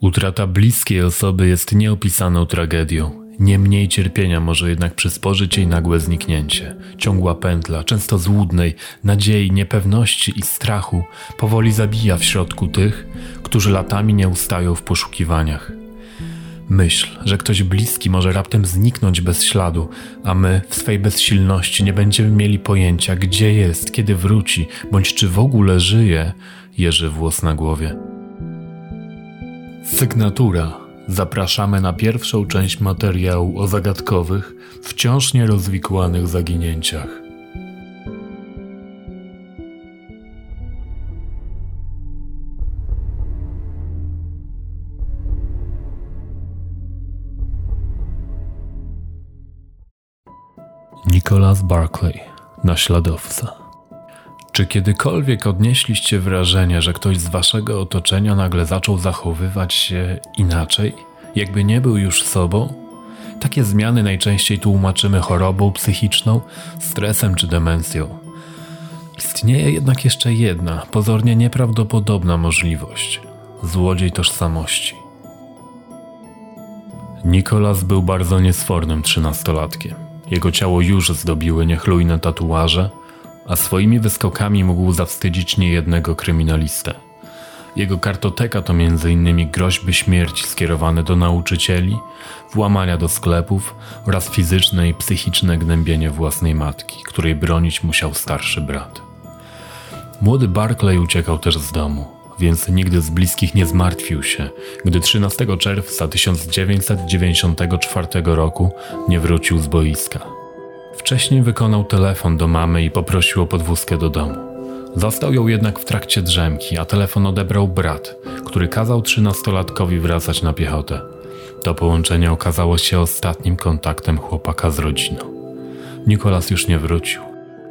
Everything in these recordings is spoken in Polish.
Utrata bliskiej osoby jest nieopisaną tragedią. Nie mniej cierpienia może jednak przysporzyć jej nagłe zniknięcie. Ciągła pętla, często złudnej, nadziei, niepewności i strachu, powoli zabija w środku tych, którzy latami nie ustają w poszukiwaniach. Myśl, że ktoś bliski może raptem zniknąć bez śladu, a my w swej bezsilności nie będziemy mieli pojęcia, gdzie jest, kiedy wróci, bądź czy w ogóle żyje, jeży włos na głowie. Sygnatura. Zapraszamy na pierwszą część materiału o zagadkowych, wciąż nierozwikłanych zaginięciach. Nicholas Barclay, naśladowca. Czy kiedykolwiek odnieśliście wrażenie, że ktoś z waszego otoczenia nagle zaczął zachowywać się inaczej, jakby nie był już sobą? Takie zmiany najczęściej tłumaczymy chorobą psychiczną, stresem czy demencją. Istnieje jednak jeszcze jedna, pozornie nieprawdopodobna możliwość złodziej tożsamości. Nikolas był bardzo niesfornym trzynastolatkiem. Jego ciało już zdobiły niechlujne tatuaże, a swoimi wyskokami mógł zawstydzić niejednego kryminalistę. Jego kartoteka to m.in. groźby śmierci skierowane do nauczycieli, włamania do sklepów oraz fizyczne i psychiczne gnębienie własnej matki, której bronić musiał starszy brat. Młody Barclay uciekał też z domu, więc nigdy z bliskich nie zmartwił się, gdy 13 czerwca 1994 roku nie wrócił z boiska. Wcześniej wykonał telefon do mamy i poprosił o podwózkę do domu. Został ją jednak w trakcie drzemki, a telefon odebrał brat, który kazał trzynastolatkowi wracać na piechotę. To połączenie okazało się ostatnim kontaktem chłopaka z rodziną. Nikolas już nie wrócił.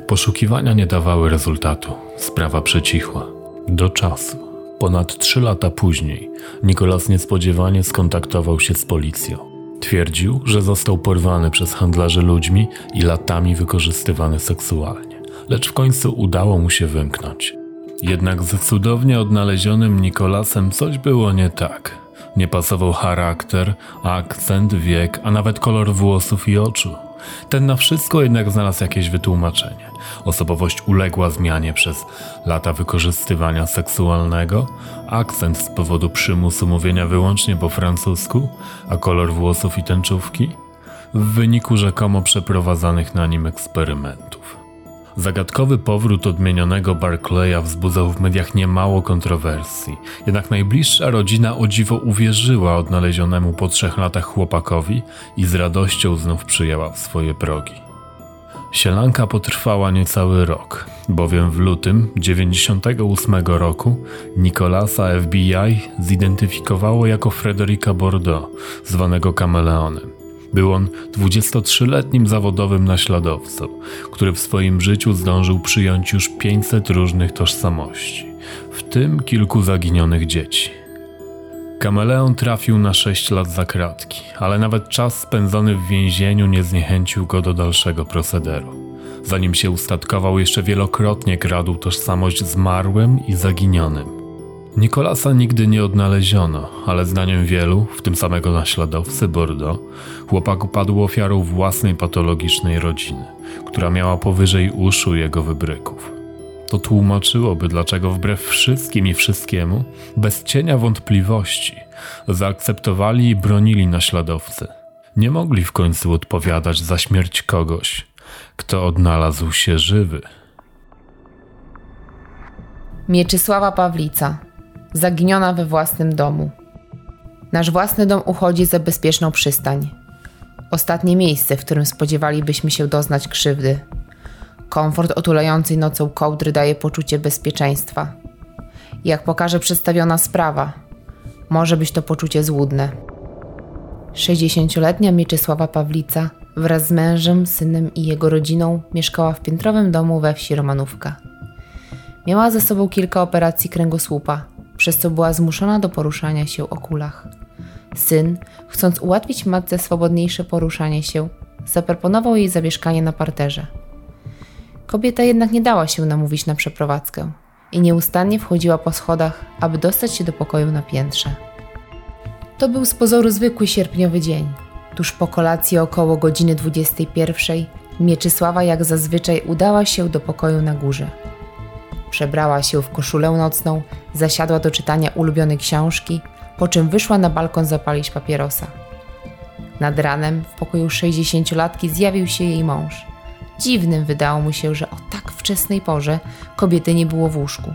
Poszukiwania nie dawały rezultatu. Sprawa przecichła. Do czasu. Ponad trzy lata później Nikolas niespodziewanie skontaktował się z policją. Twierdził, że został porwany przez handlarzy ludźmi i latami wykorzystywany seksualnie, lecz w końcu udało mu się wymknąć. Jednak z cudownie odnalezionym Nikolasem coś było nie tak. Nie pasował charakter, akcent, wiek, a nawet kolor włosów i oczu. Ten na wszystko jednak znalazł jakieś wytłumaczenie. Osobowość uległa zmianie przez lata wykorzystywania seksualnego, akcent z powodu przymusu mówienia wyłącznie po francusku, a kolor włosów i tęczówki w wyniku rzekomo przeprowadzanych na nim eksperymentów. Zagadkowy powrót odmienionego Barclaya wzbudzał w mediach niemało kontrowersji, jednak najbliższa rodzina o dziwo uwierzyła odnalezionemu po trzech latach chłopakowi i z radością znów przyjęła w swoje progi. Sielanka potrwała niecały rok, bowiem w lutym 98 roku Nicolasa FBI zidentyfikowało jako Frederica Bordeaux, zwanego kameleonem. Był on 23-letnim zawodowym naśladowcą, który w swoim życiu zdążył przyjąć już 500 różnych tożsamości, w tym kilku zaginionych dzieci. Kameleon trafił na 6 lat za kratki, ale nawet czas spędzony w więzieniu nie zniechęcił go do dalszego procederu. Zanim się ustatkował, jeszcze wielokrotnie kradł tożsamość zmarłym i zaginionym. Nikolasa nigdy nie odnaleziono, ale zdaniem wielu, w tym samego naśladowcy Bordeaux, chłopak upadł ofiarą własnej patologicznej rodziny, która miała powyżej uszu jego wybryków. To tłumaczyłoby, dlaczego wbrew wszystkim i wszystkiemu, bez cienia wątpliwości, zaakceptowali i bronili naśladowcy. Nie mogli w końcu odpowiadać za śmierć kogoś, kto odnalazł się żywy. Mieczysława Pawlica zaginiona we własnym domu. Nasz własny dom uchodzi za bezpieczną przystań. Ostatnie miejsce, w którym spodziewalibyśmy się doznać krzywdy. Komfort otulającej nocą kołdry daje poczucie bezpieczeństwa. Jak pokaże przedstawiona sprawa, może być to poczucie złudne. 60-letnia Mieczysława Pawlica wraz z mężem, synem i jego rodziną mieszkała w piętrowym domu we wsi Romanówka. Miała ze sobą kilka operacji kręgosłupa, przez co była zmuszona do poruszania się o kulach. Syn, chcąc ułatwić matce swobodniejsze poruszanie się, zaproponował jej zamieszkanie na parterze. Kobieta jednak nie dała się namówić na przeprowadzkę i nieustannie wchodziła po schodach, aby dostać się do pokoju na piętrze. To był z pozoru zwykły sierpniowy dzień. Tuż po kolacji około godziny 21 Mieczysława jak zazwyczaj udała się do pokoju na górze. Przebrała się w koszulę nocną, zasiadła do czytania ulubionej książki, po czym wyszła na balkon zapalić papierosa. Nad ranem w pokoju 60-latki zjawił się jej mąż. Dziwnym wydało mu się, że o tak wczesnej porze kobiety nie było w łóżku.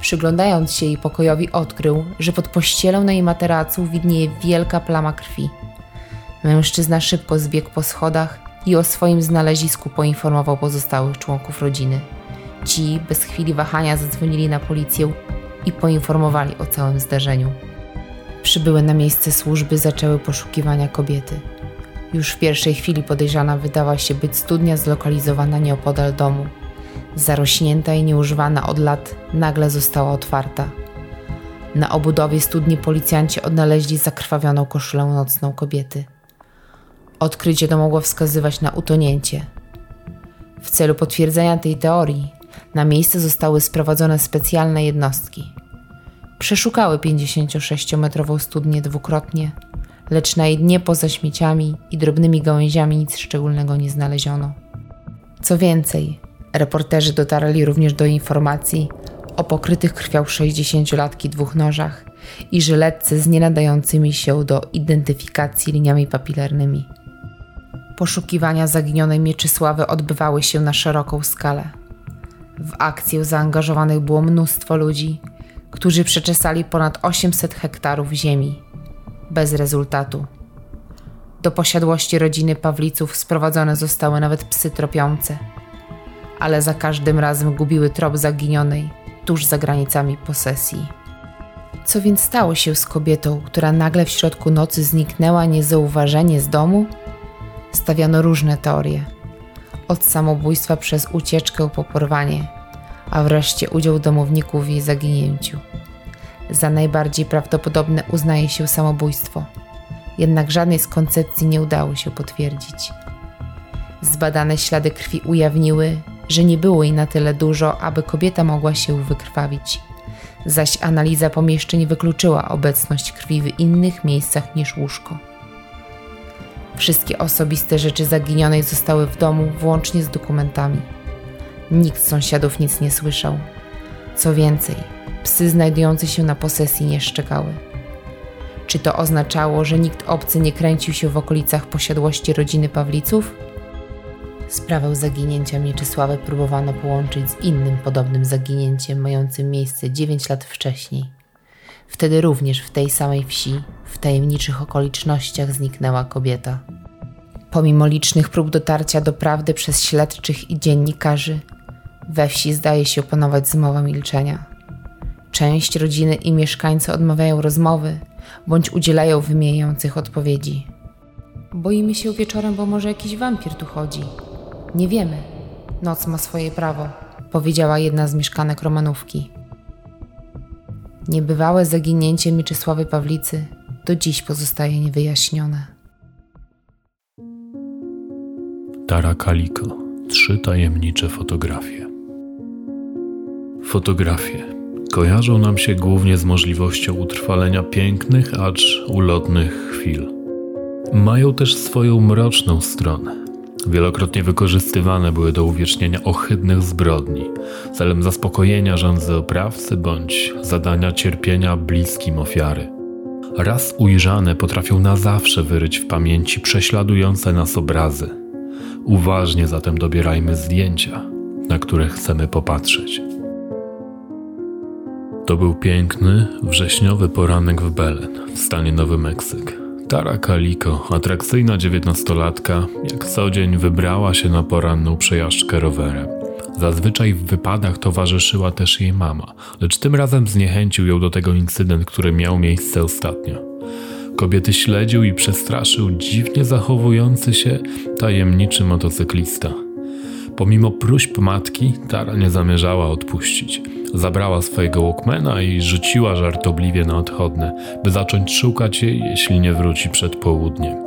Przyglądając się jej pokojowi, odkrył, że pod pościelą na jej materacu widnieje wielka plama krwi. Mężczyzna szybko zbiegł po schodach i o swoim znalezisku poinformował pozostałych członków rodziny. Ci bez chwili wahania zadzwonili na policję i poinformowali o całym zdarzeniu. Przybyłe na miejsce służby zaczęły poszukiwania kobiety. Już w pierwszej chwili podejrzana wydała się być studnia zlokalizowana nieopodal domu. Zarośnięta i nieużywana od lat, nagle została otwarta. Na obudowie studni policjanci odnaleźli zakrwawioną koszulę nocną kobiety. Odkrycie to mogło wskazywać na utonięcie. W celu potwierdzenia tej teorii, na miejsce zostały sprowadzone specjalne jednostki. Przeszukały 56-metrową studnię dwukrotnie, lecz na jej dnie poza śmieciami i drobnymi gałęziami nic szczególnego nie znaleziono. Co więcej, reporterzy dotarli również do informacji o pokrytych krwią 60-latki dwóch nożach i żyletce z nienadającymi się do identyfikacji liniami papilarnymi. Poszukiwania zaginionej Mieczysławy odbywały się na szeroką skalę. W akcję zaangażowanych było mnóstwo ludzi, którzy przeczesali ponad 800 hektarów ziemi. Bez rezultatu. Do posiadłości rodziny Pawliców sprowadzone zostały nawet psy tropiące, ale za każdym razem gubiły trop zaginionej tuż za granicami posesji. Co więc stało się z kobietą, która nagle w środku nocy zniknęła niezauważenie z domu? Stawiano różne teorie. Od samobójstwa przez ucieczkę po porwanie, a wreszcie udział domowników w jej zaginięciu. Za najbardziej prawdopodobne uznaje się samobójstwo, jednak żadnej z koncepcji nie udało się potwierdzić. Zbadane ślady krwi ujawniły, że nie było jej na tyle dużo, aby kobieta mogła się wykrwawić, zaś analiza pomieszczeń wykluczyła obecność krwi w innych miejscach niż łóżko. Wszystkie osobiste rzeczy zaginionej zostały w domu, włącznie z dokumentami. Nikt z sąsiadów nic nie słyszał. Co więcej, psy znajdujące się na posesji nie szczekały. Czy to oznaczało, że nikt obcy nie kręcił się w okolicach posiadłości rodziny Pawliców? Sprawę zaginięcia Mieczysławy próbowano połączyć z innym podobnym zaginięciem mającym miejsce 9 lat wcześniej. Wtedy również w tej samej wsi, w tajemniczych okolicznościach zniknęła kobieta. Pomimo licznych prób dotarcia do prawdy przez śledczych i dziennikarzy, we wsi zdaje się opanować zmowa milczenia. Część rodziny i mieszkańcy odmawiają rozmowy bądź udzielają wymijających odpowiedzi. Boimy się wieczorem, bo może jakiś wampir tu chodzi. Nie wiemy. Noc ma swoje prawo, powiedziała jedna z mieszkanek Romanówki. Niebywałe zaginięcie Mieczysławy Pawlicy do dziś pozostaje niewyjaśnione. Tara Kaliko. Trzy tajemnicze fotografie. Fotografie kojarzą nam się głównie z możliwością utrwalenia pięknych, acz ulotnych chwil. Mają też swoją mroczną stronę. Wielokrotnie wykorzystywane były do uwiecznienia ohydnych zbrodni, celem zaspokojenia żądzy oprawcy bądź zadania cierpienia bliskim ofiary. Raz ujrzane potrafią na zawsze wyryć w pamięci prześladujące nas obrazy. Uważnie zatem dobierajmy zdjęcia, na które chcemy popatrzeć. To był piękny, wrześniowy poranek w Belen, w stanie Nowy Meksyk. Tara Kaliko, atrakcyjna dziewiętnastolatka, jak co dzień wybrała się na poranną przejażdżkę rowerem. Zazwyczaj w wypadach towarzyszyła też jej mama, lecz tym razem zniechęcił ją do tego incydent, który miał miejsce ostatnio. Kobiety śledził i przestraszył dziwnie zachowujący się tajemniczy motocyklista. Pomimo próśb matki, Tara nie zamierzała odpuścić. Zabrała swojego Walkmana i rzuciła żartobliwie na odchodne, by zacząć szukać jej, jeśli nie wróci przed południem.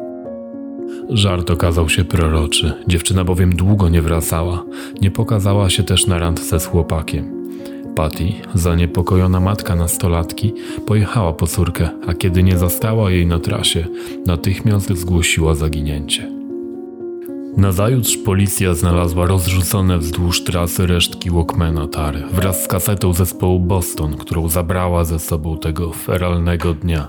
Żart okazał się proroczy, dziewczyna bowiem długo nie wracała, nie pokazała się też na randce z chłopakiem. Patty, zaniepokojona matka nastolatki, pojechała po córkę, a kiedy nie zastała jej na trasie, natychmiast zgłosiła zaginięcie. Nazajutrz policja znalazła rozrzucone wzdłuż trasy resztki Walkmana Tary wraz z kasetą zespołu Boston, którą zabrała ze sobą tego feralnego dnia.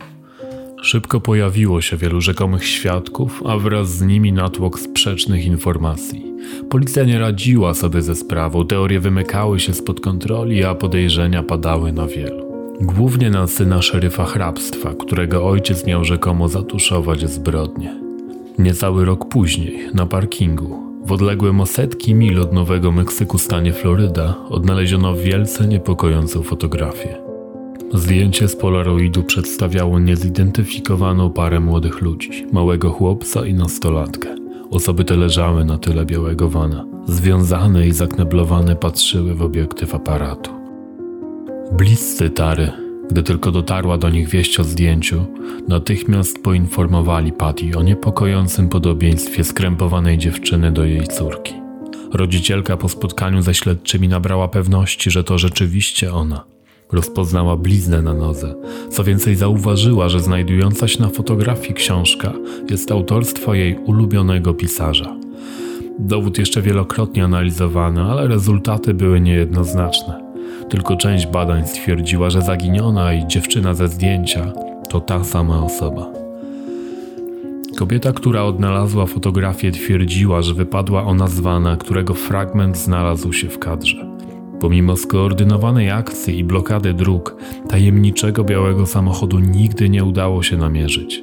Szybko pojawiło się wielu rzekomych świadków, a wraz z nimi natłok sprzecznych informacji. Policja nie radziła sobie ze sprawą, teorie wymykały się spod kontroli, a podejrzenia padały na wielu. Głównie na syna szeryfa hrabstwa, którego ojciec miał rzekomo zatuszować zbrodnie. Niecały rok później, na parkingu, w odległym o setki mil od Nowego Meksyku stanie Floryda, odnaleziono wielce niepokojącą fotografię. Zdjęcie z Polaroidu przedstawiało niezidentyfikowaną parę młodych ludzi, małego chłopca i nastolatkę. Osoby te leżały na tyle białego wana. Związane i zakneblowane patrzyły w obiektyw aparatu. Bliscy Tary, gdy tylko dotarła do nich wieść o zdjęciu, natychmiast poinformowali Patty o niepokojącym podobieństwie skrępowanej dziewczyny do jej córki. Rodzicielka po spotkaniu ze śledczymi nabrała pewności, że to rzeczywiście ona. Rozpoznała bliznę na nodze. Co więcej, zauważyła, że znajdująca się na fotografii książka jest autorstwo jej ulubionego pisarza. Dowód jeszcze wielokrotnie analizowano, ale rezultaty były niejednoznaczne. Tylko część badań stwierdziła, że zaginiona i dziewczyna ze zdjęcia to ta sama osoba. Kobieta, która odnalazła fotografię, twierdziła, że wypadła ona z wana, którego fragment znalazł się w kadrze. Pomimo skoordynowanej akcji i blokady dróg, tajemniczego białego samochodu nigdy nie udało się namierzyć.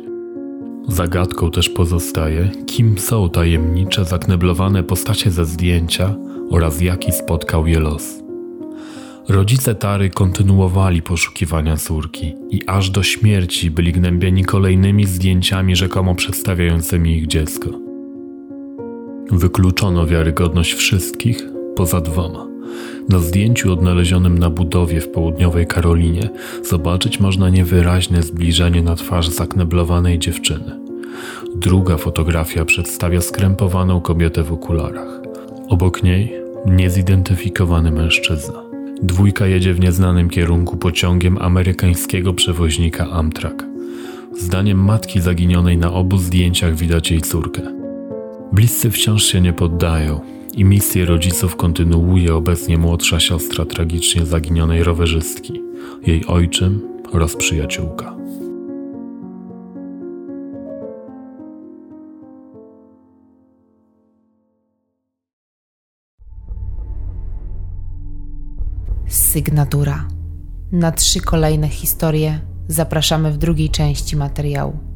Zagadką też pozostaje, kim są tajemnicze, zakneblowane postacie ze zdjęcia oraz jaki spotkał je los. Rodzice Tary kontynuowali poszukiwania córki i aż do śmierci byli gnębieni kolejnymi zdjęciami rzekomo przedstawiającymi ich dziecko. Wykluczono wiarygodność wszystkich poza dwoma. Na zdjęciu odnalezionym na budowie w południowej Karolinie zobaczyć można niewyraźne zbliżenie na twarz zakneblowanej dziewczyny. Druga fotografia przedstawia skrępowaną kobietę w okularach. Obok niej niezidentyfikowany mężczyzna. Dwójka jedzie w nieznanym kierunku pociągiem amerykańskiego przewoźnika Amtrak. Zdaniem matki zaginionej na obu zdjęciach widać jej córkę. Bliscy wciąż się nie poddają i misję rodziców kontynuuje obecnie młodsza siostra tragicznie zaginionej rowerzystki, jej ojczym oraz przyjaciółka. Sygnatura. Na trzy kolejne historie zapraszamy w drugiej części materiału.